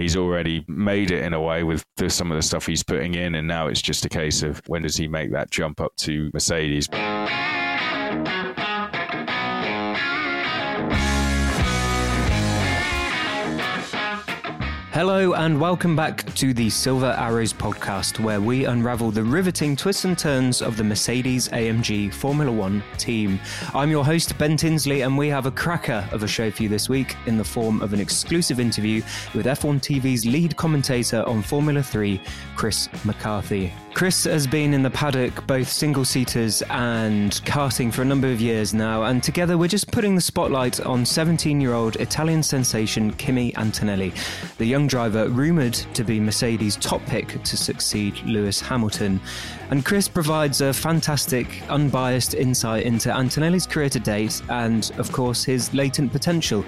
he's already made it in a way with the, some of the stuff he's putting in, and now it's just a case of when does he make that jump up to Mercedes. Hello, and welcome back to the Silver Arrows podcast, where we unravel the riveting twists and turns of the Mercedes AMG Formula One team. I'm your host, Ben Tinsley, and we have a cracker of a show for you this week in the form of an exclusive interview with F1 TV's lead commentator on Formula 3, Chris McCarthy. Chris has been in the paddock, both single seaters and karting, for a number of years now, and together we're just putting the spotlight on 17 year old Italian sensation Kimi Antonelli, the young driver rumoured to be Mercedes' top pick to succeed Lewis Hamilton. And Chris provides a fantastic, unbiased insight into Antonelli's career to date and, of course, his latent potential.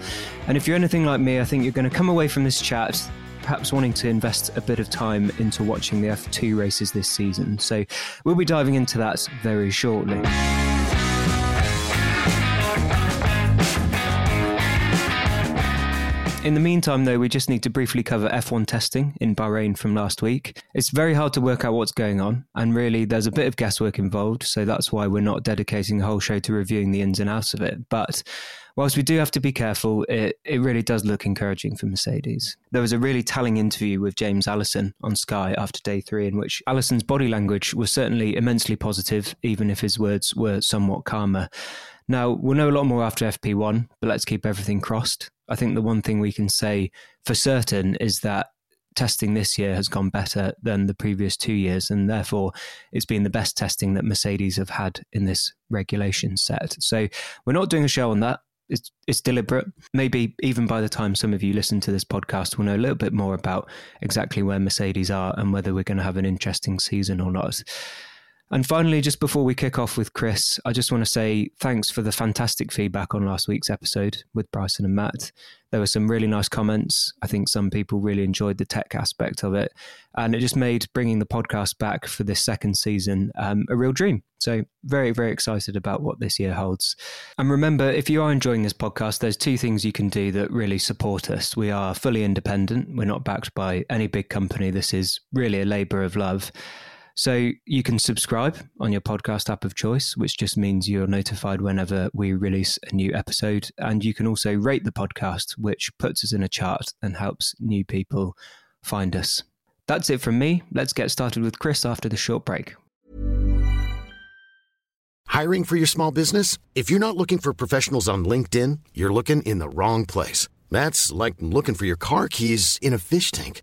And if you're anything like me, I think you're going to come away from this chat perhaps wanting to invest a bit of time into watching the F2 races this season. So we'll be diving into that very shortly. In the meantime, though, we just need to briefly cover F1 testing in Bahrain from last week. It's very hard to work out what's going on, and really there's a bit of guesswork involved, so that's why we're not dedicating the whole show to reviewing the ins and outs of it. But whilst we do have to be careful, it, it really does look encouraging for Mercedes. There was a really telling interview with James Allison on Sky after day three, in which Allison's body language was certainly immensely positive, even if his words were somewhat calmer. Now, we'll know a lot more after FP1, but let's keep everything crossed. I think the one thing we can say for certain is that testing this year has gone better than the previous two years, and therefore it's been the best testing that Mercedes have had in this regulation set. So we're not doing a show on that. It's, it's deliberate. Maybe even by the time some of you listen to this podcast, we'll know a little bit more about exactly where Mercedes are and whether we're going to have an interesting season or not. And finally, just before we kick off with Chris, I just want to say thanks for the fantastic feedback on last week's episode with Bryson and Matt. There were some really nice comments. I think some people really enjoyed the tech aspect of it. And it just made bringing the podcast back for this second season um, a real dream. So, very, very excited about what this year holds. And remember, if you are enjoying this podcast, there's two things you can do that really support us. We are fully independent, we're not backed by any big company. This is really a labor of love. So you can subscribe on your podcast app of choice, which just means you're notified whenever we release a new episode. And you can also rate the podcast, which puts us in a chart and helps new people find us. That's it from me. Let's get started with Chris after the short break. Hiring for your small business? If you're not looking for professionals on LinkedIn, you're looking in the wrong place. That's like looking for your car keys in a fish tank.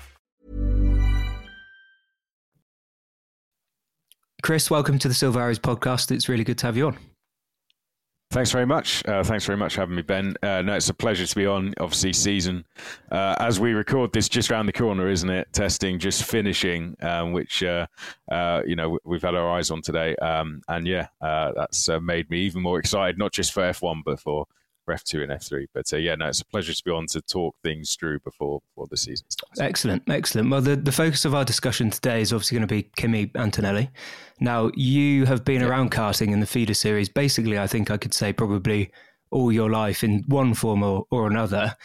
Chris, welcome to the Silver Arrows podcast. It's really good to have you on. Thanks very much. Uh, thanks very much for having me, Ben. Uh, no, it's a pleasure to be on. Obviously, season uh, as we record this just around the corner, isn't it? Testing just finishing, um, which uh, uh, you know we've had our eyes on today, um, and yeah, uh, that's made me even more excited, not just for F1 but for for F2 and F3. But uh, yeah, no, it's a pleasure to be on to talk things through before before the season starts. Excellent, excellent. Well, the, the focus of our discussion today is obviously going to be Kimi Antonelli. Now, you have been yeah. around karting in the feeder series. Basically, I think I could say probably all your life in one form or, or another.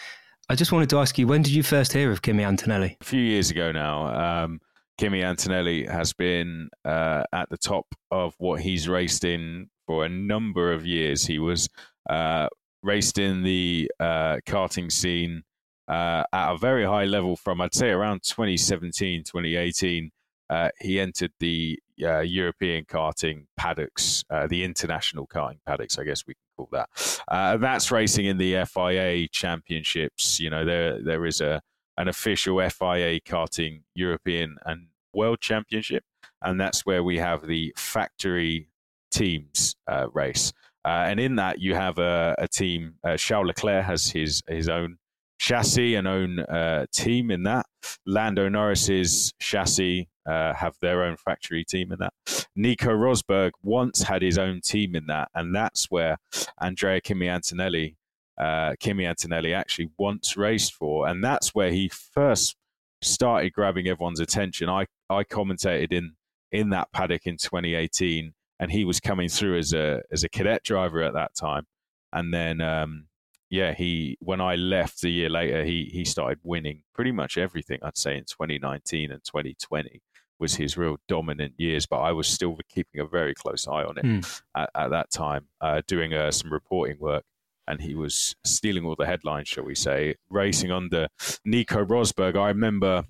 I just wanted to ask you, when did you first hear of Kimi Antonelli? A few years ago now. Um, Kimi Antonelli has been uh, at the top of what he's raced in for a number of years. He was uh, raced in the uh, karting scene uh, at a very high level from, I'd say, around 2017, 2018. Uh, he entered the uh, European karting paddocks, the international karting paddocks, I guess we can call that. that's racing in the FIA championships. You know, there there is a an official FIA karting European and World Championship, and that's where we have the factory teams uh, race. Uh, and in that, you have a, a team. Uh, Charles Leclerc has his his own chassis and own uh, team in that. Lando Norris's chassis uh, have their own factory team in that. Nico Rosberg once had his own team in that, and that's where Andrea Kimi Antonelli uh, Kimi Antonelli actually once raced for, and that's where he first started grabbing everyone's attention. I I commentated in in that paddock in 2018, and he was coming through as a as a cadet driver at that time. And then, um, yeah, he when I left a year later, he he started winning pretty much everything. I'd say in 2019 and 2020 was his real dominant years, but I was still keeping a very close eye on it mm. at, at, that time, uh, doing uh, some reporting work and he was stealing all the headlines, shall we say, racing under Nico Rosberg. I remember,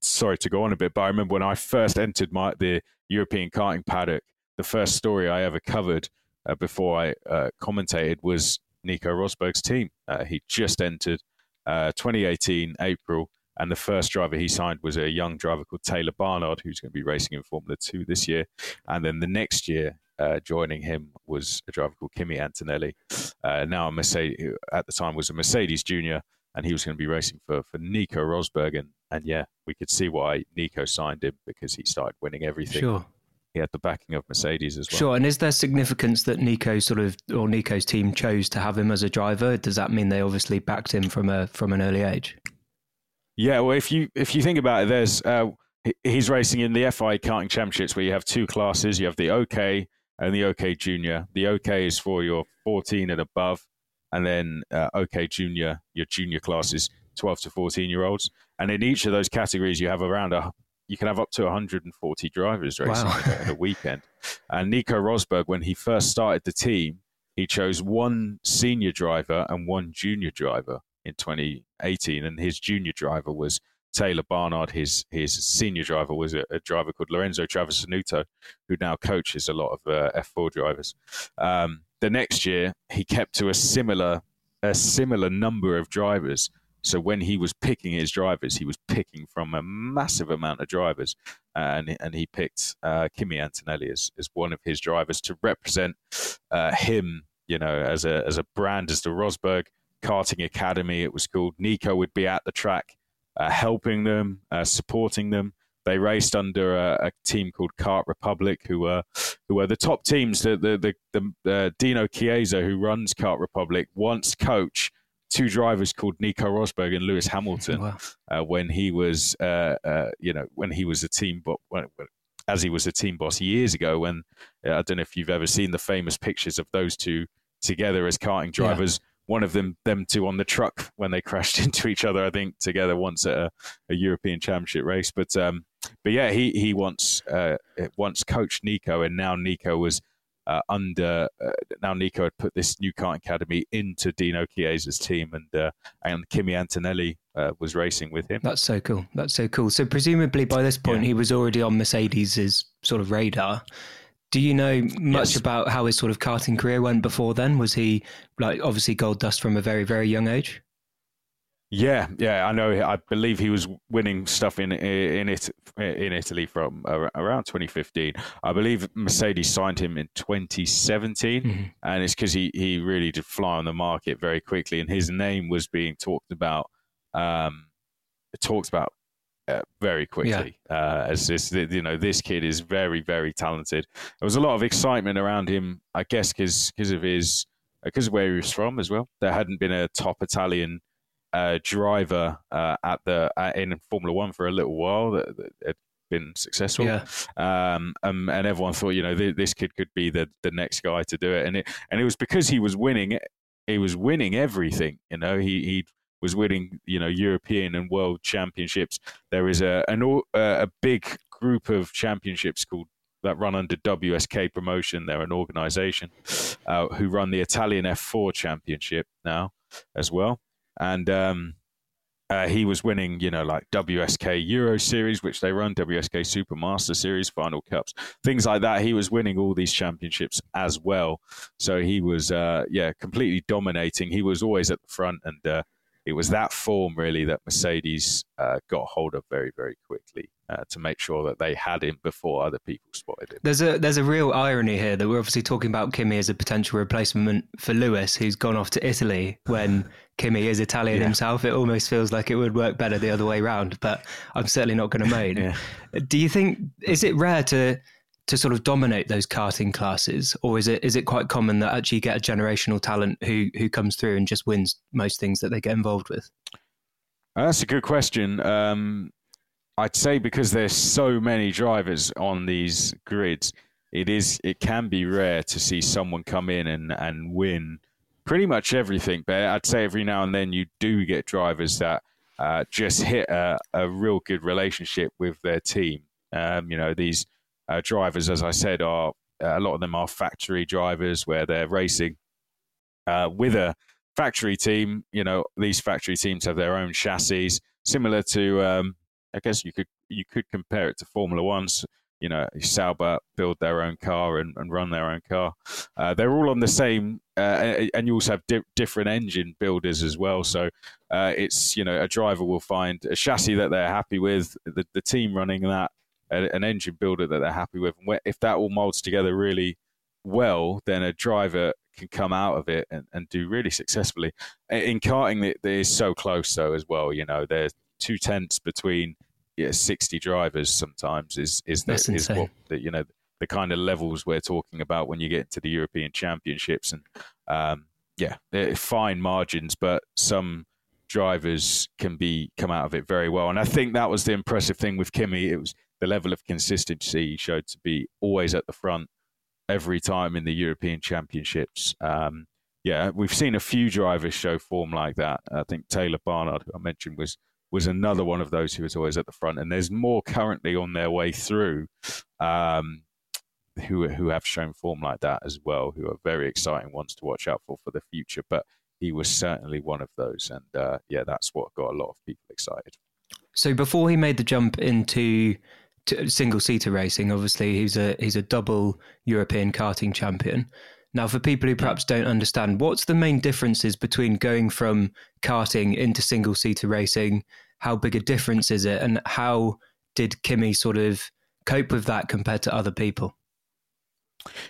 sorry to go on a bit, but I remember when I first entered my the European karting paddock, the first story I ever covered uh, before I uh, commentated was Nico Rosberg's team. Uh, he just entered uh, 2018 April, and the first driver he signed was a young driver called Taylor Barnard, who's going to be racing in Formula Two this year. And then the next year, uh, joining him was a driver called Kimi Antonelli. Uh, now a Mercedes, at the time was a Mercedes Junior, and he was going to be racing for for Nico Rosberg. And, and yeah, we could see why Nico signed him because he started winning everything. Sure. He had the backing of Mercedes as well. Sure. And is there significance that Nico sort of or Nico's team chose to have him as a driver? Does that mean they obviously backed him from a from an early age? Yeah, well, if you if you think about it, there's uh, he's racing in the FI karting championships where you have two classes. You have the OK and the OK Junior. The OK is for your 14 and above, and then uh, OK Junior, your junior classes, 12 to 14 year olds. And in each of those categories, you have around a you can have up to 140 drivers racing wow. in a weekend. And Nico Rosberg, when he first started the team, he chose one senior driver and one junior driver in 2018, and his junior driver was Taylor Barnard, his his senior driver was a, a driver called Lorenzo Travis Travisanutto, who now coaches a lot of uh, F4 drivers. Um, the next year, he kept to a similar a similar number of drivers. So when he was picking his drivers, he was picking from a massive amount of drivers, and and he picked uh, Kimi Antonelli as, as one of his drivers to represent uh, him, you know, as a as a brand as the Rosberg Karting Academy. It was called. Nico would be at the track uh, helping them, uh, supporting them. They raced under a, a, team called Kart Republic, who were who were the top teams. The the the, the uh, Dino Chiesa, who runs Kart Republic, once coach two drivers called Nico Rosberg and Lewis Hamilton wow. Uh, when he was uh, uh, you know when he was a team but when, when, as he was a team boss years ago. When I don't know if you've ever seen the famous pictures of those two together as karting drivers. Yeah one of them them two on the truck when they crashed into each other. I think together once at a, a European Championship race. But um, but yeah, he he once uh, once coached Nico, and now Nico was. Uh, under uh, now, Nico had put this new kart academy into Dino Chiesa's team, and uh, and Kimi Antonelli uh, was racing with him. That's so cool. That's so cool. So presumably by this point, yeah. he was already on Mercedes's sort of radar. Do you know much yes. about how his sort of karting career went before then? Was he like obviously gold dust from a very very young age? Yeah, yeah, I know. I believe he was winning stuff in in it in Italy from around 2015. I believe Mercedes signed him in 2017, mm-hmm. and it's because he he really did fly on the market very quickly, and his name was being talked about um, talked about uh, very quickly. Yeah. Uh, as this, you know, this kid is very, very talented. There was a lot of excitement around him, I guess, because because of his because of where he was from as well. There hadn't been a top Italian uh, driver uh, at the uh, in Formula One for a little while that, that had been successful. Yeah. Um, um, and everyone thought, you know, th- this kid could be the the next guy to do it. And it and it was because he was winning. He was winning everything. You know, he he was winning, you know, European and World Championships. There is a an, a big group of championships called that run under WSK Promotion. They're an organisation uh, who run the Italian F4 Championship now as well, and um, uh, he was winning, you know, like WSK Euro Series, which they run, WSK Supermaster Series, Final Cups, things like that. He was winning all these championships as well. So he was, uh, yeah, completely dominating. He was always at the front, and uh, it was that form really that Mercedes uh, got hold of very, very quickly uh, to make sure that they had him before other people spotted him. There's a there's a real irony here that we're obviously talking about Kimi as a potential replacement for Lewis, who's gone off to Italy when Kimi is Italian yeah. himself. It almost feels like it would work better the other way around, but I'm certainly not going to moan. yeah. Do you think is it rare to to sort of dominate those karting classes, or is it is it quite common that actually you get a generational talent who who comes through and just wins most things that they get involved with? Uh, that's a good question. Um, I'd say because there's so many drivers on these grids, it is it can be rare to see someone come in and and win pretty much everything. But I'd say every now and then you do get drivers that uh, just hit a, a real good relationship with their team. Um, you know these uh, drivers, as I said, are a lot of them are factory drivers where they're racing uh, with a factory team. You know, these factory teams have their own chassis, similar to, um, I guess you could you could compare it to Formula One's. You know, Sauber build their own car and, and run their own car. Uh, they're all on the same, uh, and you also have di- different engine builders as well. So uh, it's you know a driver will find a chassis that they're happy with. The, the team running that an engine builder that they're happy with. And if that all molds together really well, then a driver can come out of it and, and do really successfully. In karting, it, is so close though as well. You know, there's two tenths between yeah, 60 drivers sometimes is is, the, is what the, you know the kind of levels we're talking about when you get into the European Championships and um, yeah, fine margins, but some drivers can be come out of it very well. And I think that was the impressive thing with Kimi. It was the level of consistency he showed to be always at the front every time in the European Championships. Um, yeah, we've seen a few drivers show form like that. I think Taylor Barnard, who I mentioned, was was another one of those who was always at the front, and there's more currently on their way through. Um, who who have shown form like that as well, who are very exciting ones to watch out for for the future. But he was certainly one of those, and uh, yeah, that's what got a lot of people excited. So before he made the jump into single seater racing. Obviously, he's a he's a double European karting champion. Now, for people who perhaps don't understand, what's the main differences between going from karting into single seater racing? How big a difference is it, and how did Kimi sort of cope with that compared to other people?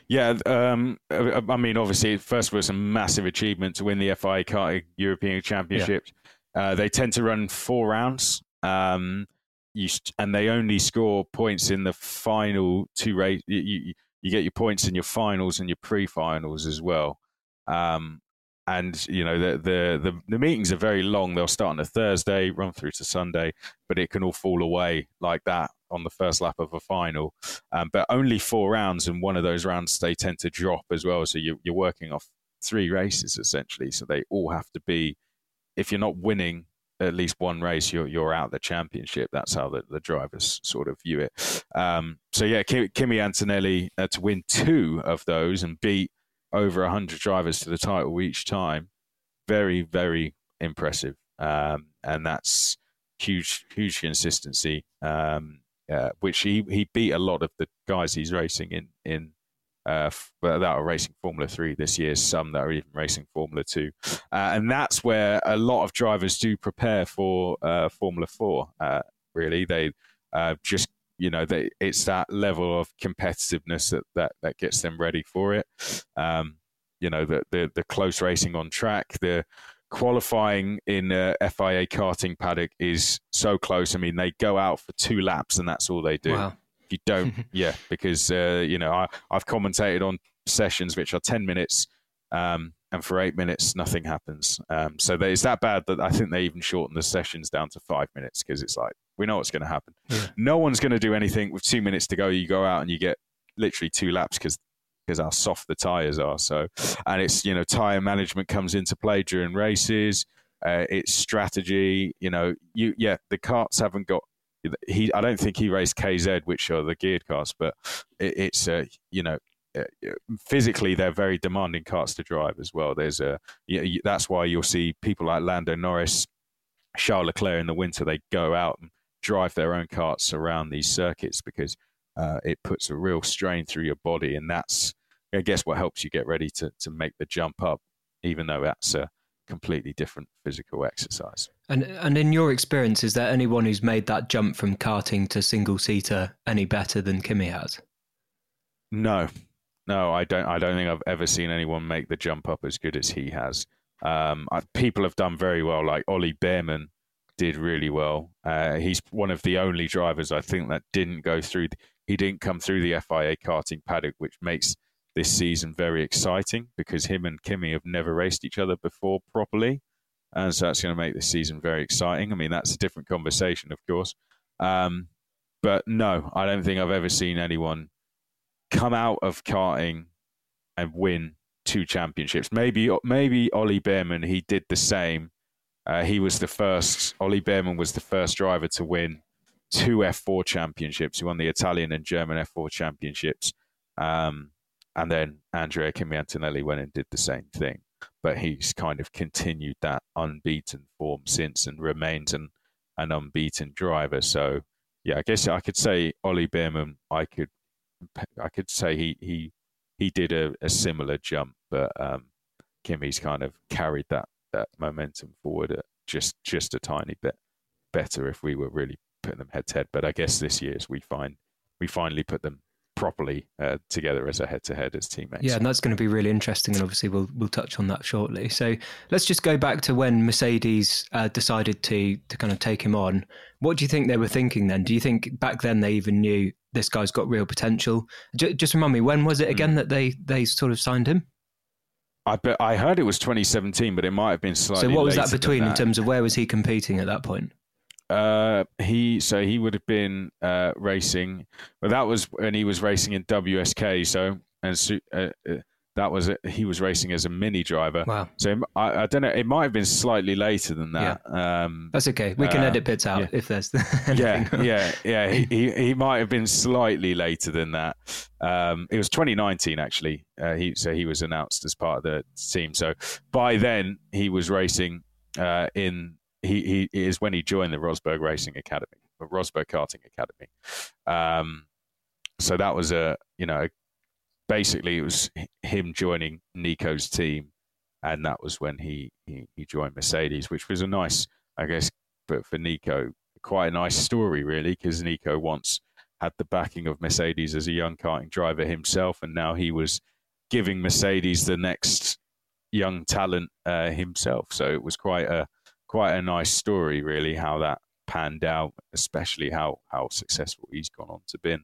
Yeah, um, I mean, obviously, first was a massive achievement to win the FIA Karting European Championships. Yeah. Uh, they tend to run four rounds. Um, you and they only score points in the final two race. You, you, you get your points in your finals and your pre-finals as well. Um, and you know the, the, the the meetings are very long. They'll start on a Thursday, run through to Sunday, but it can all fall away like that on the first lap of a final. Um, but only four rounds, and one of those rounds they tend to drop as well. So you, you're working off three races essentially. So they all have to be. If you're not winning at least one race, you're you're out the championship. That's how the, the drivers sort of view it. Um, so yeah, Kimi Antonelli uh, to win two of those and beat over hundred drivers to the title each time, very very impressive. Um, and that's huge huge consistency. Um, uh, which he he beat a lot of the guys he's racing in in uh, that are racing Formula Three this year, some that are even racing Formula Two, uh, and that's where a lot of drivers do prepare for uh, Formula Four. Uh, really, they uh, just you know they, it's that level of competitiveness that, that that gets them ready for it. Um, you know the, the the close racing on track, the qualifying in FIA karting paddock is so close. I mean, they go out for two laps and that's all they do. Wow you don't, yeah, because uh, you know I, I've commentated on sessions which are ten minutes Um, and for eight minutes, nothing happens. Um, so they, it's that bad that I think they even shorten the sessions down to five minutes because it's like we know what's going to happen. Yeah. No one's going to do anything with two minutes to go. You go out and you get literally two laps because because how soft the tires are. So, and it's you know tire management comes into play during races. Uh, it's strategy. You know, you yeah, the karts haven't got. He, I don't think he raced KZ, which are the geared cars, but it, it's uh, you know uh, physically they're very demanding karts to drive as well. There's a you that's why you'll see people like Lando Norris, Charles Leclerc in the winter they go out and drive their own karts around these circuits because uh, it puts a real strain through your body, and that's I guess what helps you get ready to to make the jump up, even though that's a completely different physical exercise. And and in your experience, is there anyone who's made that jump from karting to single seater any better than Kimi has? No, no, I don't. I don't think I've ever seen anyone make the jump up as good as he has. Um, I, people have done very well, like Ollie Bearman did really well. Uh, he's one of the only drivers I think that didn't go through. The, he didn't come through the FIA karting paddock, which makes this season very exciting because him and Kimi have never raced each other before properly, and so that's going to make this season very exciting. I mean, that's a different conversation, of course. Um, but no, I don't think I've ever seen anyone come out of karting and win two championships. Maybe maybe Ollie Bearman he did the same. Uh, he was the first. Ollie Bearman was the first driver to win two F4 championships. He won the Italian and German F4 championships. Um, and then Andrea Kimi Antonelli went and did the same thing. But he's kind of continued that unbeaten form since and remains an, an unbeaten driver. So, yeah, I guess I could say Ollie Bearman, I could I could say he he he did a, a similar jump, but um, Kimi's kind of carried that that momentum forward just just a tiny bit better if we were really putting them head to head. But I guess this year's we find we finally put them properly uh, together as a head to head as teammates. Yeah, and that's going to be really interesting, and obviously we'll we'll touch on that shortly. So let's just go back to when Mercedes uh, decided to to kind of take him on. What do you think they were thinking then? Do you think back then they even knew this guy's got real potential? J- just remind me, when was it again mm. that they they sort of signed him? I bet I heard it was 2017, but it might have been slightly. So what was that between that. in terms of where was he competing at that point? Uh, he so he would have been uh, racing, but that was when he was racing in WSK. So and uh, uh, that was it. He was racing as a mini driver. Wow. So I, I, don't know. It might have been slightly later than that. Yeah. Um, That's okay. We can uh, edit bits out yeah. if there's. yeah, yeah, yeah. He, he, he might have been slightly later than that. Um, it was 2019 actually. Uh, he so he was announced as part of the team. So by then he was racing uh, in. He, he is when he joined the Rosberg Racing Academy, the Rosberg Karting Academy. Um, so that was a you know basically it was him joining Nico's team, and that was when he, he, he joined Mercedes, which was a nice, I guess, but for Nico, quite a nice story really, because Nico once had the backing of Mercedes as a young karting driver himself, and now he was giving Mercedes the next young talent uh, himself. So it was quite a quite a nice story, really, how that panned out, especially how how successful he's gone on to be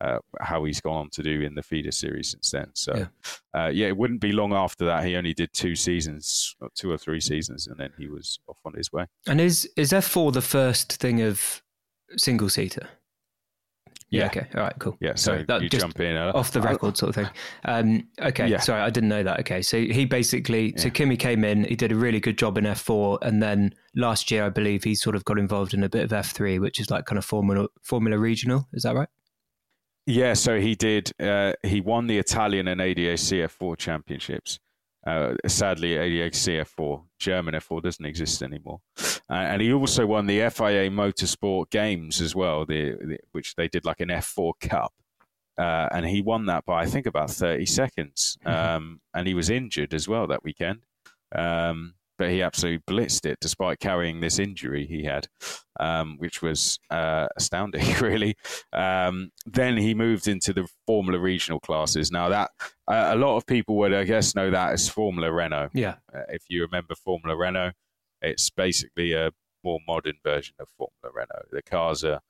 uh, how he's gone on to do in the feeder series since then. So, yeah. Uh, yeah. it wouldn't be long after that. He only did two seasons, two or three seasons, and then he was off on his way. And is is F4 the first thing of single seater? Yeah. yeah. Okay. All right. Cool. Yeah. So, that, you jump in uh, off the record, sort of thing. Um, okay. Yeah. Sorry, I didn't know that. Okay. So he basically, yeah. so Kimi came in. He did a really good job in F4, and then last year, I believe, he sort of got involved in a bit of F3, which is like kind of Formula Formula Regional. Is that right? Yeah, so he did. Uh, he won the Italian and ADAC F four championships. Uh, sadly, ADAC F four German F4 doesn't exist anymore. Uh, and he also won the FIA Motorsport Games as well, the, the which they did like an F4 Cup. Uh, and he won that by, I think, about 30 seconds. Mm-hmm. Um, and he was injured as well that weekend. Um, but he absolutely blitzed it despite carrying this injury he had, um, which was uh, astounding, really. Um, then he moved into the Formula Regional classes. Now that uh, a lot of people would, I guess, know that as Formula Renault. Yeah. Uh, if you remember Formula Renault, it's basically a more modern version of Formula Renault. The cars are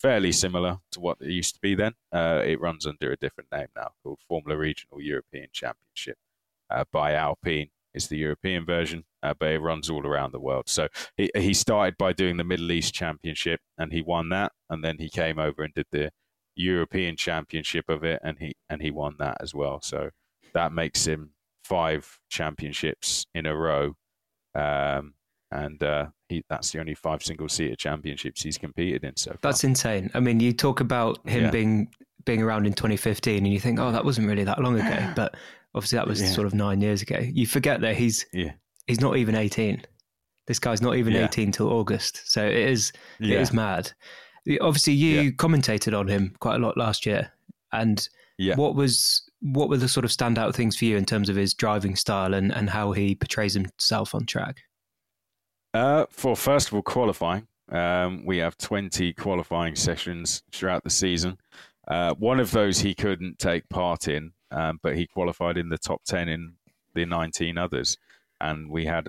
fairly similar to what they used to be then. Uh, it runs under a different name now called Formula Regional European Championship. uh, by Alpine. It's the European version, uh, but it runs all around the world. So he he started by doing the Middle East Championship, and he won that, and then he came over and did the European Championship of it, and he and he won that as well. So that makes him five championships in a row, um, and uh, he that's the only five single seater championships he's competed in so far. That's insane. I mean, you talk about him Yeah. being being around in 2015, and you think, oh, that wasn't really that long ago, but obviously that was Yeah. sort of nine years ago. You forget that he's yeah, he's not even 18. This guy's not even Yeah. 18 till August, so it is it is mad. Obviously, you commentated on him quite a lot last year, and yeah. what was what were the sort of standout things for you in terms of his driving style and, and how he portrays himself on track? Uh, for first of all, qualifying, um, we have 20 qualifying sessions throughout the season. Uh, one of those he couldn't take part in, um, but he qualified in the top 10 in the 19 others. And we had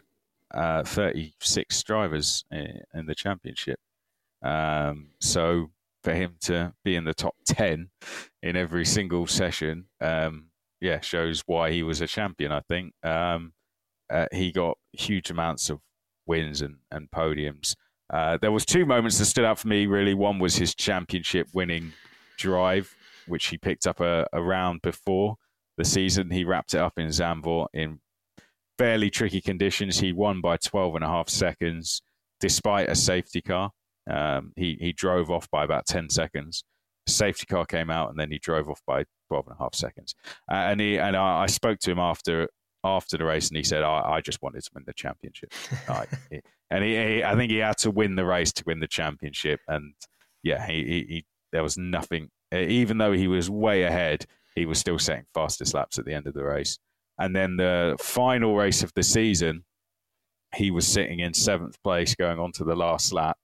uh, 36 drivers in, in the championship. Um, so for him to be in the top 10 in every single session, um, yeah, shows why he was a champion, I think. Um, uh, he got huge amounts of wins and, and podiums. Uh, there was two moments that stood out for me. Really, one was his championship winning drive, which he picked up a, a round before the season. He wrapped it up in Zandvoort in fairly tricky conditions. He won by 12 and a half seconds, despite a safety car. Um, he he drove off by about 10 seconds. Safety car came out, and then he drove off by 12 and a half seconds. Uh, and he and I, I spoke to him after after the race, and he said, "I, I just wanted to win the championship." Like, and he, he, I think he had to win the race to win the championship. And yeah, he, he, he there was nothing. Even though he was way ahead, he was still setting fastest laps at the end of the race. And then the final race of the season, he was sitting in seventh place going on to the last lap.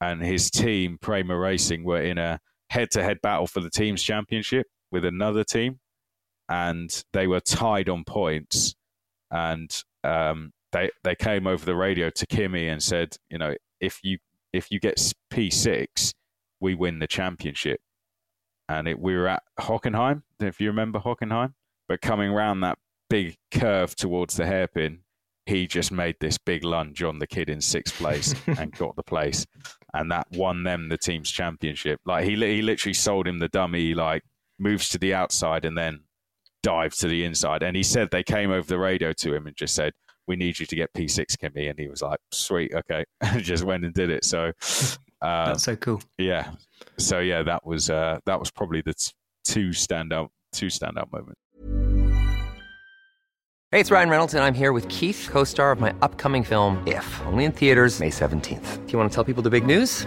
And his team, Prema Racing, were in a head to head battle for the team's championship with another team. And they were tied on points. And um, they, they came over the radio to Kimi and said, you know, if you if you get P6, we win the championship. And it, we were at Hockenheim, if you remember Hockenheim. But coming round that big curve towards the hairpin, he just made this big lunge on the kid in sixth place and got the place, and that won them the team's championship. Like he he literally sold him the dummy, like moves to the outside and then dives to the inside. And he said they came over the radio to him and just said, "We need you to get P6, Kimi," and he was like, "Sweet, okay," and just went and did it. So, um, That's so cool. yeah, so yeah, that was uh, that was probably the t- two standout two standout moments. Hey, it's Ryan Reynolds, and I'm here with Keith, co star of my upcoming film, If, only in theaters, May 17th. Do you want to tell people the big news?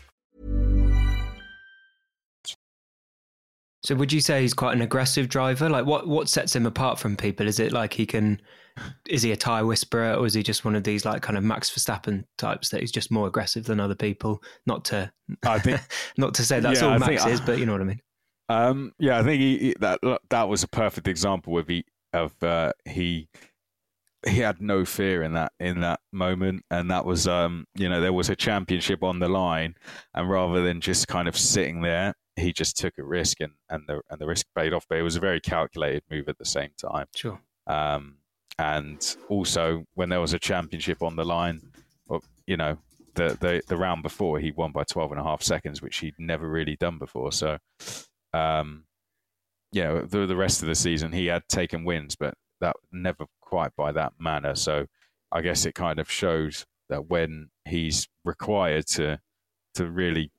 So would you say he's quite an aggressive driver? Like what what sets him apart from people? Is it like he can is he a tire whisperer or is he just one of these like kind of Max Verstappen types that he's just more aggressive than other people? Not to I think not to say that's Yeah, all I Max think- is, but you know what I mean. Um, yeah, I think he- that that was a perfect example of he of uh, he he had no fear in that in that moment, and that was um, you know there was a championship on the line, and rather than just kind of sitting there, he just took a risk, and and the and the risk paid off. But it was a very calculated move at the same time. Sure. Um, and also when there was a championship on the line, you know, the, the, the round before he won by 12 and a half seconds, which he'd never really done before. So, um, yeah, the, the rest of the season he had taken wins, but that never quite by that manner. So I guess it kind of shows that when he's required to to really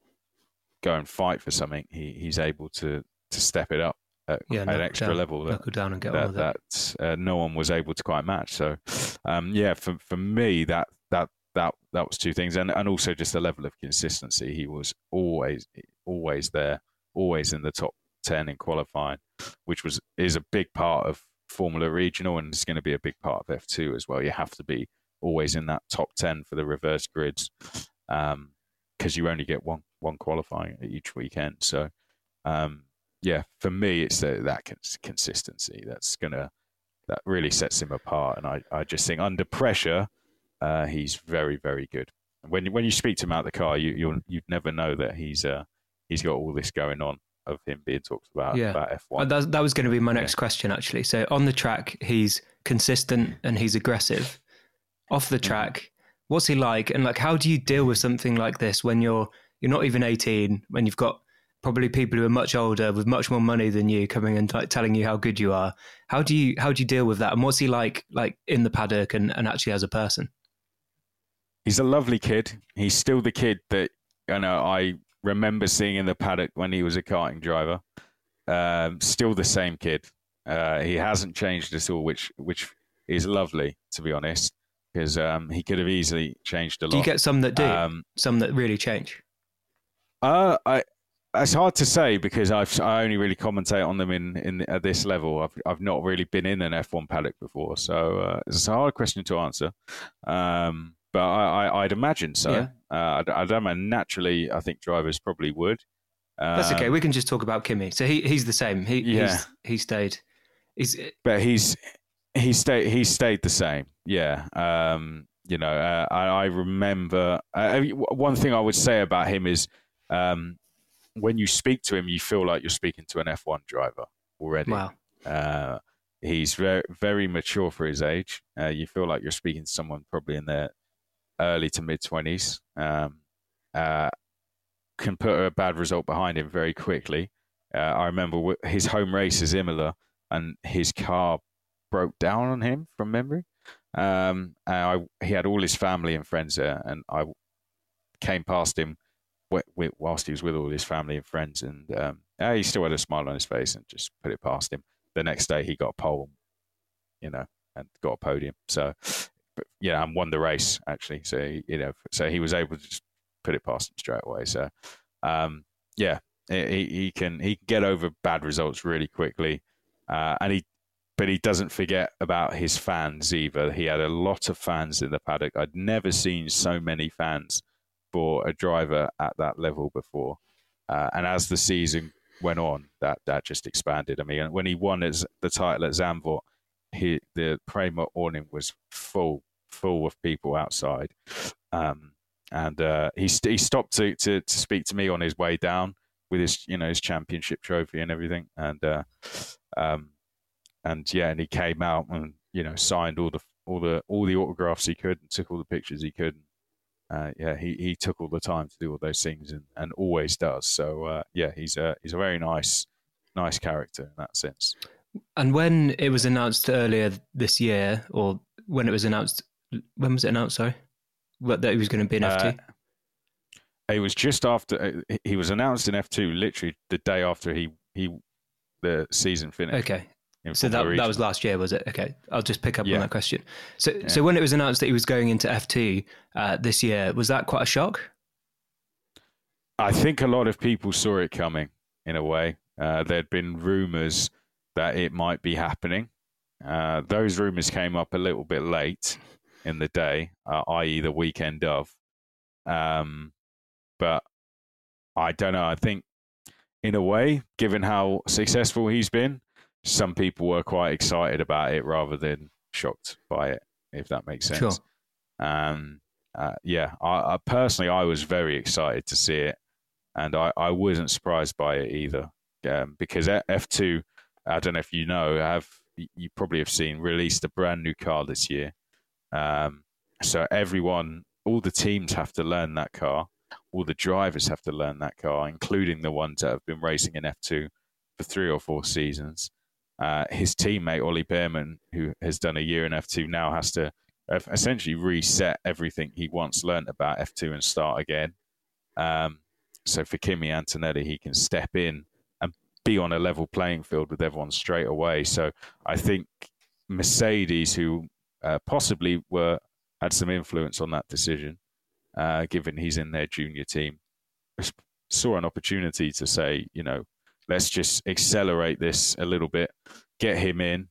go and fight for something, he, he's able to to step it up at Yeah, an extra down- level that, down and get on that, it. that uh, no one was able to quite match. So, um, yeah, for for me, that that that that was two things, and and also just the level of consistency. He was always always there, always in the top ten in qualifying, which was is a big part of Formula Regional, and it's going to be a big part of F two as well. You have to be always in that top ten for the reverse grids, because you only get one one qualifying each weekend. So. Um, yeah, for me, it's the, that cons- consistency that's gonna that really sets him apart. And I, I just think under pressure, uh, he's very, very good. When you, when you speak to him out the car, you you'll, you'd never know that he's uh, he's got all this going on of him being talked about Yeah. about F Uh, one. that, that was going to be my next question, actually. So on the track, he's consistent and he's aggressive. Off Mm-hmm. the track, what's he like? And like, how do you deal with something like this when you're you're not even 18, when you've got probably people who are much older with much more money than you coming and like telling you how good you are? How do you how do you deal with that? And what's he like like in the paddock and, and actually as a person? He's a lovely kid. He's still the kid that you know I remember seeing in the paddock when he was a karting driver. Um, still the same kid. Uh, he hasn't changed at all, which which is lovely to be honest, because um, he could have easily changed a lot. Do you get some that do, Um, some that really change? Uh, I. It's hard to say because I've I only really commentate on them in, in at this level. I've I've not really been in an F1 paddock before, so uh, it's a hard question to answer. Um, but I, I I'd imagine so. Yeah. Uh, I, I don't know. Naturally, I think drivers probably would. That's okay. Um, We can just talk about Kimi. So he he's the same. He Yeah. he's, he stayed. He's but he's he stayed he stayed the same. Yeah. Um, you know, uh, I, I remember uh, one thing I would say about him is um, when you speak to him, you feel like you're speaking to an F1 driver already. wow. Uh, he's very very mature for his age. Uh, you feel like you're speaking to someone probably in their early to mid twenties. Um, uh, can put a bad result behind him very quickly. Uh, I remember w- his home race is Imola, and his car broke down on him from memory. Um, and I, he had all his family and friends there, and I came past him whilst he was with all his family and friends, and um, he still had a smile on his face and just put it past him. The next day, he got a pole, you know, and got a podium. So, but, yeah, and won the race actually. So you know, so he was able to just put it past him straight away. So, um, yeah, he, he can he can get over bad results really quickly, uh, and he but he doesn't forget about his fans either. He had a lot of fans in the paddock. I'd never seen so many fans for a driver at that level before. Uh, and as the season went on, that that just expanded. I mean, when he won his, the title at Zandvoort, he, the Prema awning was full, full of people outside. Um, and uh, he st- he stopped to, to to speak to me on his way down with his you know his championship trophy and everything. And uh, um, and yeah, and he came out and you know signed all the all the all the autographs he could and took all the pictures he could. Uh, yeah, he, he took all the time to do all those things and, and always does. So uh, yeah, he's a he's a very nice nice character in that sense. And when it was announced earlier this year, or when it was announced, when was it announced? Sorry, what, that he was going to be an F2. Uh, It was just after uh, he was announced in F two, literally the day after he he the season finished. okay, in so that that was last year, was it? Okay, I'll just pick up Yeah. on that question. So, so when it was announced that he was going into F2 uh, this year, was that quite a shock? I think a lot of people saw it coming in a way. Uh, there'd been rumors that it might be happening. Uh, those rumors came up a little bit late in the day, uh, i.e., the weekend of. Um, but I don't know. I think, in a way, given how successful he's been, some people were quite excited about it rather than shocked by it, if that makes sense. Sure. Um, uh, yeah, I, I personally, I was very excited to see it, and I, I wasn't surprised by it either, um, because F two, I don't know if you know, have you probably have seen released a brand new car this year. Um, so everyone, all the teams have to learn that car, all the drivers have to learn that car, including the ones that have been racing in F two for three or four seasons. Uh, his teammate Ollie Bearman, who has done a year in F two, now has to uh, essentially reset everything he once learnt about F2 and start again. Um, so for Kimi Antonelli, he can step in and be on a level playing field with everyone straight away. So I think Mercedes, who uh, possibly were had some influence on that decision, uh, given he's in their junior team, saw an opportunity to say, you know, let's just accelerate this a little bit, get him in,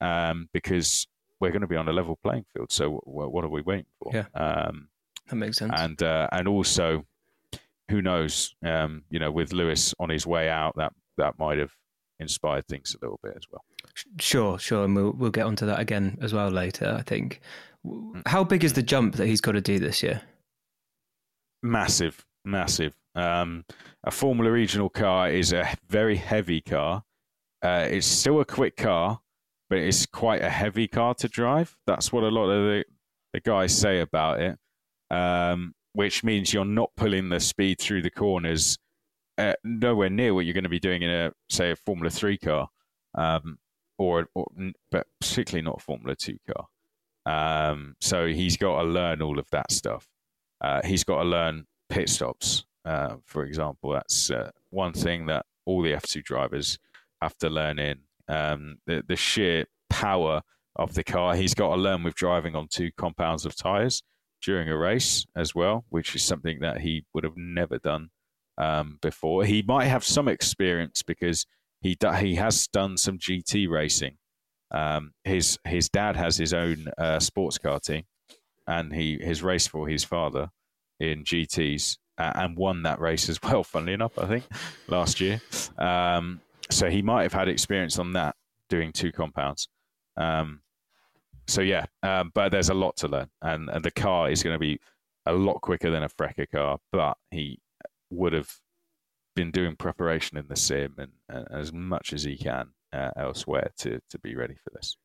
um, because we're going to be on a level playing field. So w- what are we waiting for? Yeah, um, that makes sense. And uh, and also, who knows? Um, you know, with Lewis on his way out, that that might have inspired things a little bit as well. Sure, sure, and we'll we'll get onto that again as well later. I think. Mm. How big is the jump that he's got to do this year? Massive, massive. Um, a Formula Regional car is a very heavy car. Uh, it's still a quick car, but it's quite a heavy car to drive. That's what a lot of the, the guys say about it, um, which means you're not pulling the speed through the corners uh, nowhere near what you're going to be doing in a, say, a Formula 3 car, um, or, or, but particularly not a Formula 2 car. Um, so he's got to learn all of that stuff. Uh, he's got to learn pit stops. Uh, for example, that's uh, one thing that all the F2 drivers have to learn in. Um, the, the sheer power of the car. He's got to learn with driving on two compounds of tyres during a race as well, which is something that he would have never done um, before. He might have some experience because he he has done some GT racing. Um, his his dad has his own uh, sports car team, and he has raced for his father in GTS uh, and won that race as well. Funnily enough, I think last year. Um, so he might have had experience on that doing two compounds. Um, so yeah, um, but there's a lot to learn, and, and the car is going to be a lot quicker than a FRECA car. But he would have been doing preparation in the sim and, and as much as he can uh, elsewhere to to be ready for this.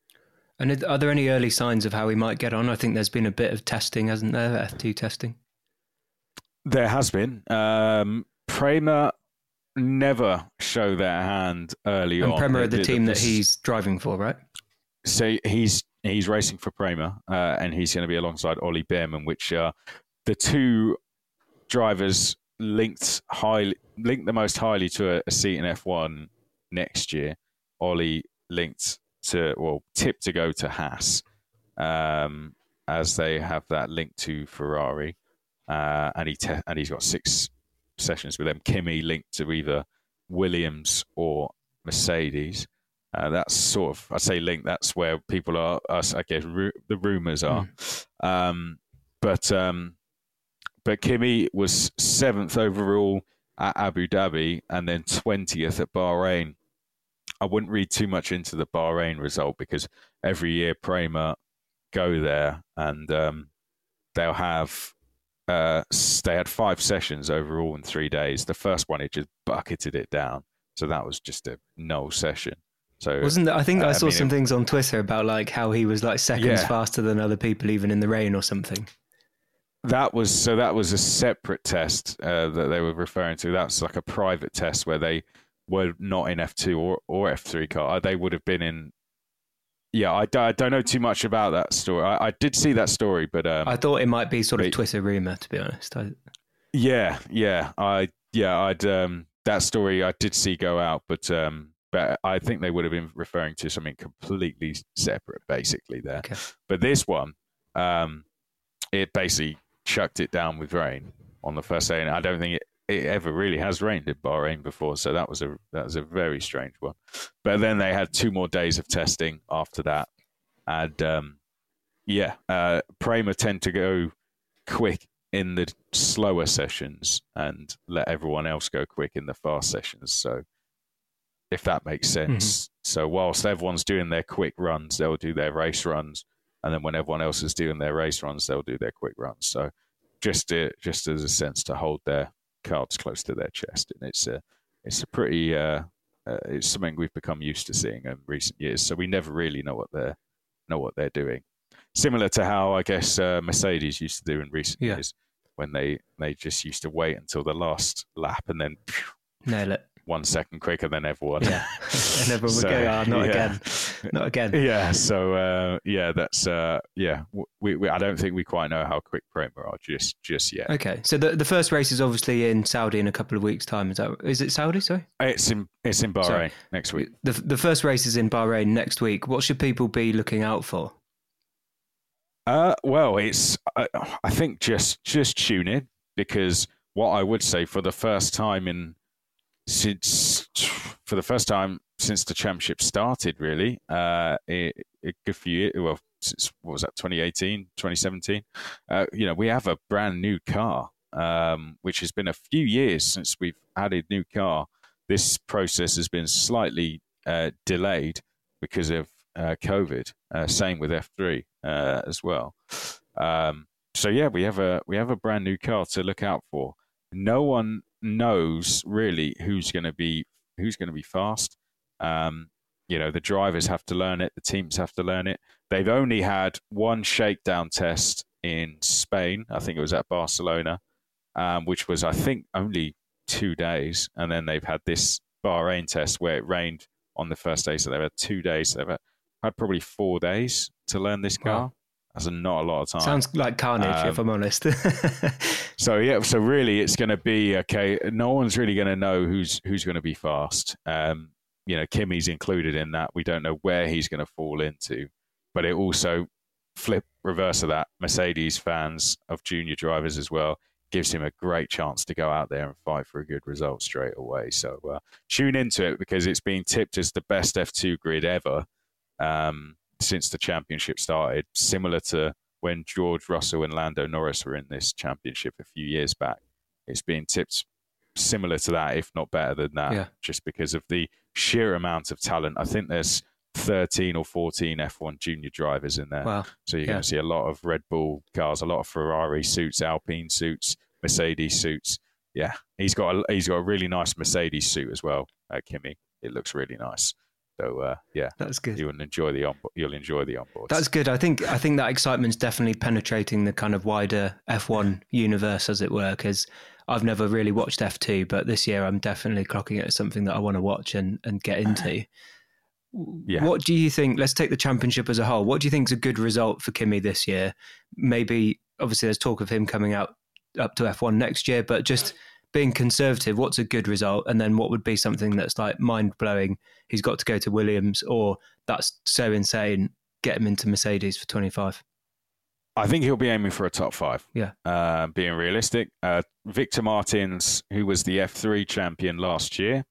And are there any early signs of how he might get on? I think there's been a bit of testing, hasn't there? F2 testing. There has been. Um, Prema never show their hand early and on. Prema are the, the team the, that he's driving for, right? So he's he's racing for Prema, uh, and he's going to be alongside Ollie Bearman, which are the two drivers linked highly linked the most highly to a, a seat in F1 next year. Ollie linked to well tipped to go to Haas, um, as they have that link to Ferrari, uh, and he te- and he's got six sessions with them. Kimi linked to either Williams or Mercedes. Uh, that's sort of, I say link, that's where people are, us, I guess, ru- the rumors are. Mm. Um, but, um, but Kimi was seventh overall at Abu Dhabi and then 20th at Bahrain. I wouldn't read too much into the Bahrain result because every year Prema go there and um, they'll have uh, they had five sessions overall in three days. The first one, it just bucketed it down. So that was just a no session. So wasn't that, I think uh, I saw I mean, some it, things on Twitter about like how he was like seconds yeah. faster than other people, even in the rain or something. That was so. That was a separate test uh, that they were referring to. That's like a private test where they were not in F two or, or F three car. They would have been in yeah, I, I don't know too much about that story. I, I did see that story, but um, I thought it might be sort of Twitter rumor, to be honest. I... Yeah, yeah, I yeah, I'd um, that story I did see go out, but um, but I think they would have been referring to something completely separate, basically there. Okay. But this one, um, it basically chucked it down with rain on the first day, and I don't think it it ever really has rained in Bahrain before, so that was a that was a very strange one. But then they had two more days of testing after that, and um, yeah, uh, Prema tend to go quick in the slower sessions and let everyone else go quick in the fast sessions. So if that makes mm-hmm. sense. Mm-hmm. So whilst everyone's doing their quick runs, they'll do their race runs, and then when everyone else is doing their race runs, they'll do their quick runs. So just to, just as a sense to hold their cards close to their chest, and it's a it's a pretty uh, uh, it's something we've become used to seeing in recent years. So we never really know what they're know what they're doing. Similar to how I guess uh, Mercedes used to do in recent yeah. years when they they just used to wait until the last lap and then nail it one second quicker than everyone. Yeah, and everyone would so, go, "Oh, not yeah. again." not again. Yeah. So uh, yeah, that's uh, yeah. We, we, I don't think we quite know how quick Prema are just just yet. Okay. So the the first race is obviously in Saudi in a couple of weeks' time. Is that is it Saudi? Sorry. It's in it's in Bahrain Sorry. next week. The the first race is in Bahrain next week. What should people be looking out for? Uh, well, it's uh, I think just just tune in because what I would say for the first time in since for the first time since the championship started, really, uh, a, a good few years. Well, since what was that, 2018, 2017? Uh, you know, we have a brand new car, um, which has been a few years since we've added new car. This process has been slightly uh, delayed because of uh, COVID. Uh, same with F3 uh, as well. Um, so yeah, we have a we have a brand new car to look out for. No one knows really who's going to be who's going to be fast. Um, you know, the drivers have to learn it, the teams have to learn it. They've only had one shakedown test in Spain. I think it was at Barcelona, um, which was I think only two days, and then they've had this Bahrain test where it rained on the first day, so they've had two days. They've had, had probably four days to learn this car. Wow. That's a, not a lot of time. Sounds like carnage, um, if I'm honest. so yeah, so really, it's going to be okay. No one's really going to know who's who's going to be fast. Um, you know, Kimi's included in that. We don't know where he's going to fall into, but it also flip reverse of that. Mercedes fans of junior drivers as well gives him a great chance to go out there and fight for a good result straight away. So uh, tune into it because it's being tipped as the best F2 grid ever. Um, since the championship started, similar to when George Russell and Lando Norris were in this championship a few years back. It's being tipped similar to that, if not better than that, yeah. just because of the sheer amount of talent. I think there's 13 or 14 F1 junior drivers in there. Wow. So you're yeah. going to see a lot of Red Bull cars, a lot of Ferrari suits, Alpine suits, Mercedes suits. Yeah, he's got a, he's got a really nice Mercedes suit as well, uh, Kimi. It looks really nice. So uh, yeah, that's good. You'll enjoy the on, you'll enjoy the onboard. That's good. I think I think that excitement's definitely penetrating the kind of wider F1 universe, as it were. Because I've never really watched F2, but this year I'm definitely clocking it as something that I want to watch and and get into. Yeah. What do you think? Let's take the championship as a whole. What do you think is a good result for Kimi this year? Maybe obviously there's talk of him coming out up to F1 next year, but just being conservative, what's a good result? And then what would be something that's like mind blowing? He's got to go to Williams, or that's so insane, get him into Mercedes for 25. I think he'll be aiming for a top five. Yeah. Uh, being realistic, uh, Victor Martins, who was the F3 champion last year,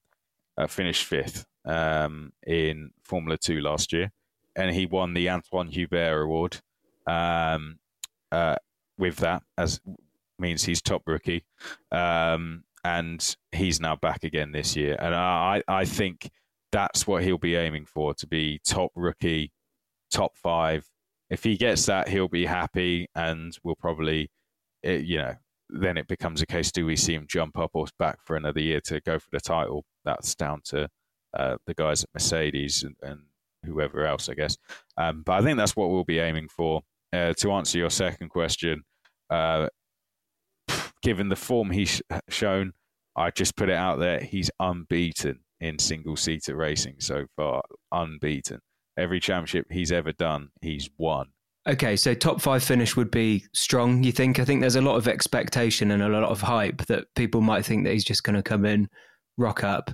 uh, finished fifth um, in Formula Two last year, and he won the Antoine Hubert Award. Um, uh, with that, as means he's top rookie, um, and he's now back again this year. And I, I think that's what he'll be aiming for to be top rookie, top five. If he gets that, he'll be happy, and we'll probably, eh, you know, then it becomes a case: do we see him jump up or back for another year to go for the title? That's down to uh, the guys at Mercedes and, and, whoever else, I guess. Um, but I think that's what we'll be aiming for. Uh, to answer your second question, uh, given the form he's shown, I just put it out there. He's unbeaten in single seater racing so far. Unbeaten. Every championship he's ever done, he's won. Okay, so top five finish would be strong, you think? I think there's a lot of expectation and a lot of hype that people might think that he's just going to come in, rock up,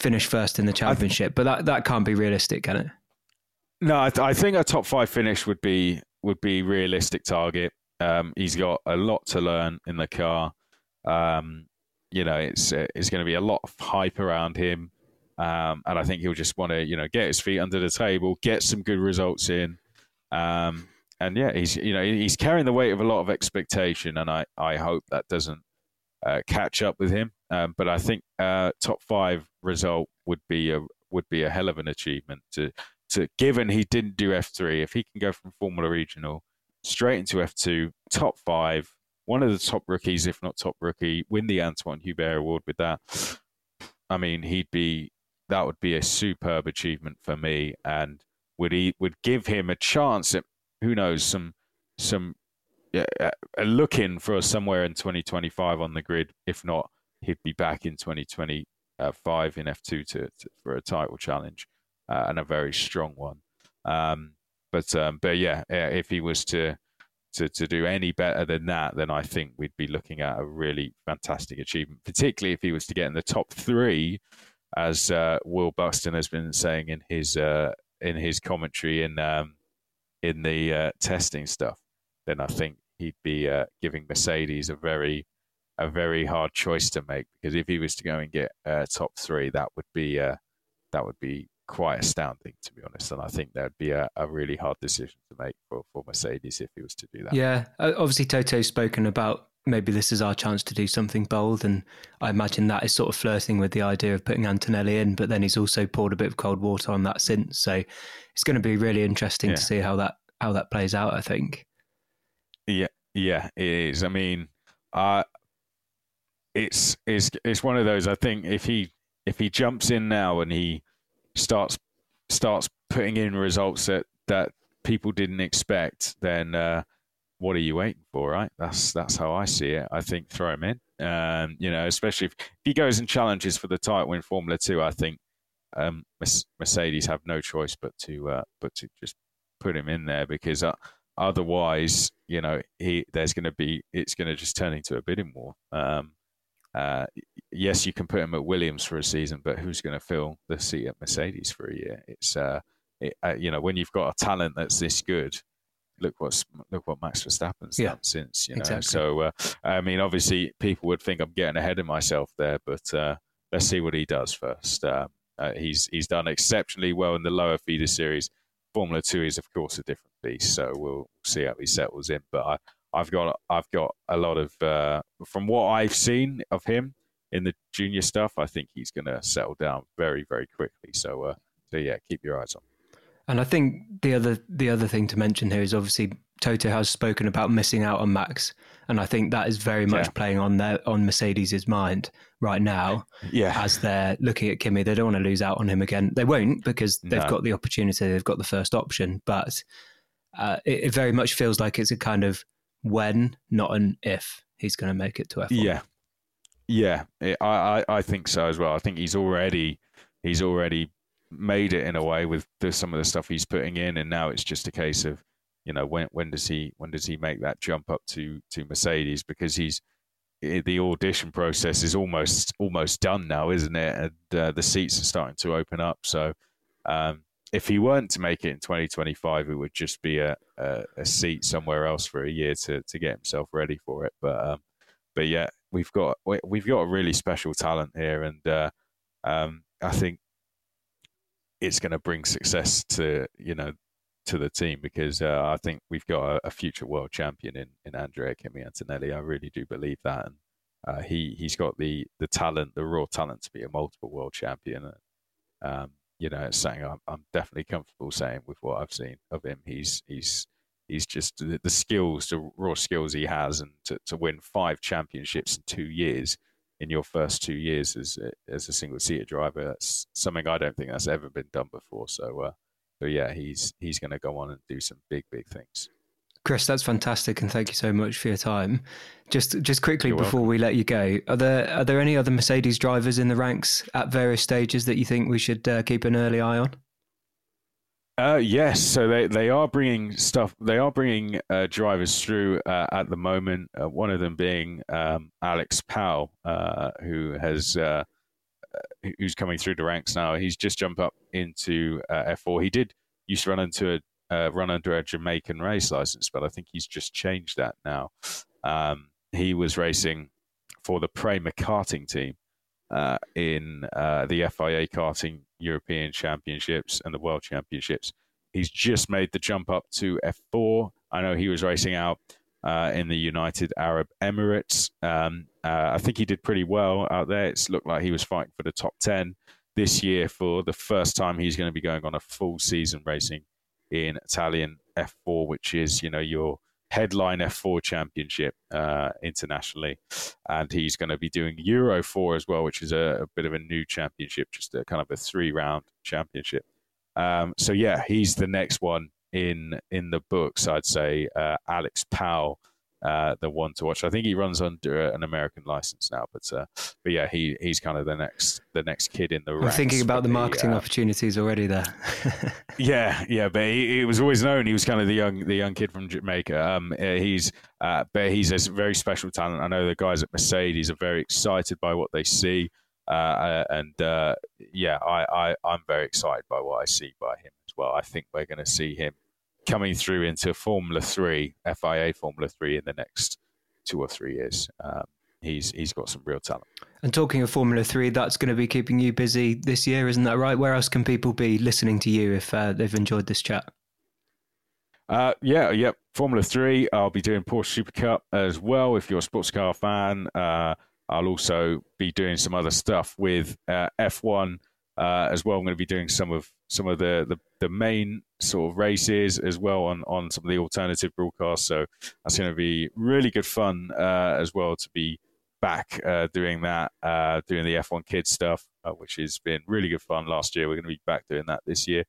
finish first in the championship, th- but that, that can't be realistic, can it? No, I, th- I think a top five finish would be would be realistic target. Um, he's got a lot to learn in the car. Um, you know, it's it's going to be a lot of hype around him, um, and I think he'll just want to you know get his feet under the table, get some good results in, um, and yeah, he's you know he's carrying the weight of a lot of expectation, and I I hope that doesn't uh, catch up with him. Um, but I think uh, top five result would be a would be a hell of an achievement to to given he didn't do F three if he can go from Formula Regional straight into F2, top five, one of the top rookies, if not top rookie, win the Antoine Hubert Award with that. I mean, he'd be that would be a superb achievement for me, and would he would give him a chance at who knows some some uh, looking for somewhere in 2025 on the grid. If not, he'd be back in 2025 in F2 to, to for a title challenge. uh, and a very strong one. Um, but um, but yeah, if he was to to to do any better than that, then I think we'd be looking at a really fantastic achievement. Particularly if he was to get in the top three, as uh, Will Buxton has been saying in his uh, in his commentary in um, in the uh, testing stuff. Then I think he'd be uh, giving Mercedes a very a very hard choice to make because if he was to go and get uh, top three, that would be uh, that would be quite astounding to be honest. And I think that'd be a, a, really hard decision to make for, for Mercedes if he was to do that. Yeah, uh, obviously Toto's spoken about maybe this is our chance to do something bold, and I imagine that is sort of flirting with the idea of putting Antonelli in. But then he's also poured a bit of cold water on that since, so it's going to be really interesting yeah. to see how that how that plays out. I think. Yeah, yeah, it is. I mean, uh, it's it's it's one of those. I think if he if he jumps in now and he starts starts putting in results that that people didn't expect, then uh, what are you waiting for, right? That's that's how I see it. I think throw him in. Um, you know, especially if, if, he goes and challenges for the title in Formula Two, I think um, Mercedes have no choice but to uh, but to just put him in there because uh, otherwise, you know, he there's going to be it's going to just turn into a bidding war. Um, uh, yes, you can put him at Williams for a season, but who's going to fill the seat at Mercedes for a year? It's uh, it, uh, you know when you've got a talent that's this good. Look what's look what Max Verstappen's yeah, done since you know. Exactly. So uh, I mean, obviously, people would think I'm getting ahead of myself there, but uh, let's see what he does first. Uh, he's he's done exceptionally well in the lower feeder series. Formula Two is, of course, a different beast, so we'll see how he settles in. But I, I've got I've got a lot of uh, from what I've seen of him in the junior stuff. I think he's going to settle down very very quickly. So uh, so yeah, keep your eyes on. And I think the other the other thing to mention here is obviously Toto has spoken about missing out on Max, and I think that is very much yeah. playing on their on Mercedes's mind right now. Yeah, as they're looking at Kimi, they don't want to lose out on him again. They won't because they've no. got the opportunity, they've got the first option, but uh, it, it, very much feels like it's a kind of when, not an if he's going to make it to F1. Yeah, yeah, it, I, I I think so as well. I think he's already he's already made it in a way with the, some of the stuff he's putting in, and now it's just a case of you know when when does he when does he make that jump up to to Mercedes because he's the audition process is almost almost done now, isn't it? And uh, the seats are starting to open up. So um, if he weren't to make it in 2025, it would just be a, a, a, seat somewhere else for a year to, to get himself ready for it. But um, but yeah, we've got we've got a really special talent here, and uh, um, I think it's going to bring success to you know to the team because uh, I think we've got a, a, future world champion in in Andrea Kimi Antonelli. I really do believe that, and uh, he he's got the the talent, the raw talent to be a multiple world champion. Um, you know, it's something I'm, I'm definitely comfortable saying with what I've seen of him. He's he's he's just the, the skills, the raw skills he has, and to, to win five championships in two years in your first two years as as a single seater driver. That's something I don't think that's ever been done before. So, uh, so yeah, he's he's going to go on and do some big big things. Chris, that's fantastic, and thank you so much for your time. Just, just quickly You're before welcome. we let you go, are there are there any other Mercedes drivers in the ranks at various stages that you think we should uh, keep an early eye on? Uh, yes, so they, they are bringing stuff. They are bringing uh, drivers through uh, at the moment. Uh, one of them being um, Alex Powell, uh, who has uh, who's coming through the ranks now. He's just jumped up into F4. He did used to run into a uh, run under a Jamaican race license, but I think he's just changed that now. Um, he was racing for the Prema karting team uh, in uh, the FIA karting European Championships and the World Championships. He's just made the jump up to F4. I know he was racing out uh, in the United Arab Emirates. Um, uh, I think he did pretty well out there. It's looked like he was fighting for the top 10 this year for the first time he's going to be going on a full season racing in Italian F4, which is you know your headline F4 championship uh, internationally, and he's going to be doing Euro 4 as well, which is a, a, bit of a new championship, just a kind of a three round championship. Um, so yeah, he's the next one in in the books. I'd say uh, Alex Powell uh, the one to watch. I think he runs under an American license now, but uh, but yeah, he he's kind of the next the next kid in the. I'm thinking about the marketing uh, opportunities already there. yeah, yeah, but he, he, was always known he was kind of the young the young kid from Jamaica. Um, uh, he's uh, but he's a very special talent. I know the guys at Mercedes are very excited by what they see. Uh, and yeah, I, I I'm very excited by what I see by him as well. I think we're going to see him coming through into Formula Three, FIA Formula Three in the next two or three years. Um, he's he's got some real talent. And talking of Formula Three, that's going to be keeping you busy this year, isn't that right? Where else can people be listening to you if uh, they've enjoyed this chat? Uh, yeah, yep. Formula Three. I'll be doing Porsche Super Cup as well. If you're a sports car fan, uh, I'll also be doing some other stuff with uh, F1 uh, as well. I'm going to be doing some of some of the, the, the main sort of races as well on on some of the alternative broadcasts. So that's going to be really good fun uh, as well to be back uh, doing that, uh, doing the F1 Kids stuff, uh, which has been really good fun last year. We're going to be back doing that this year.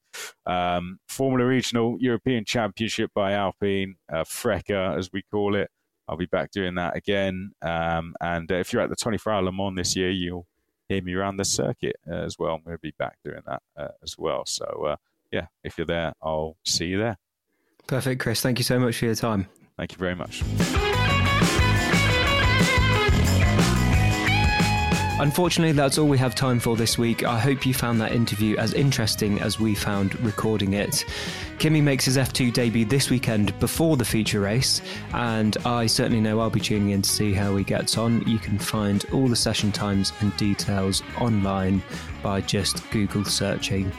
Um, Formula Regional European Championship by Alpine, uh, FRECA as we call it. I'll be back doing that again. Um, and if you're at the 24 hour Le Mans this year, you'll hear me around the circuit uh, as well. I'm going to be back doing that uh, as well. So, uh, yeah, if you're there, I'll see you there. Perfect, Chris. Thank you so much for your time. Thank you very much. Unfortunately, that's all we have time for this week. I hope you found that interview as interesting as we found recording it. Kimi makes his F2 debut this weekend before the feature race, and I certainly know I'll be tuning in to see how he gets on. You can find all the session times and details online by just Google searching.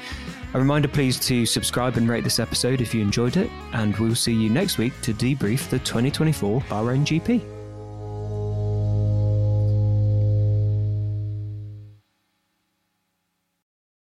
A reminder, please, to subscribe and rate this episode if you enjoyed it, and we'll see you next week to debrief the 2024 Bahrain GP.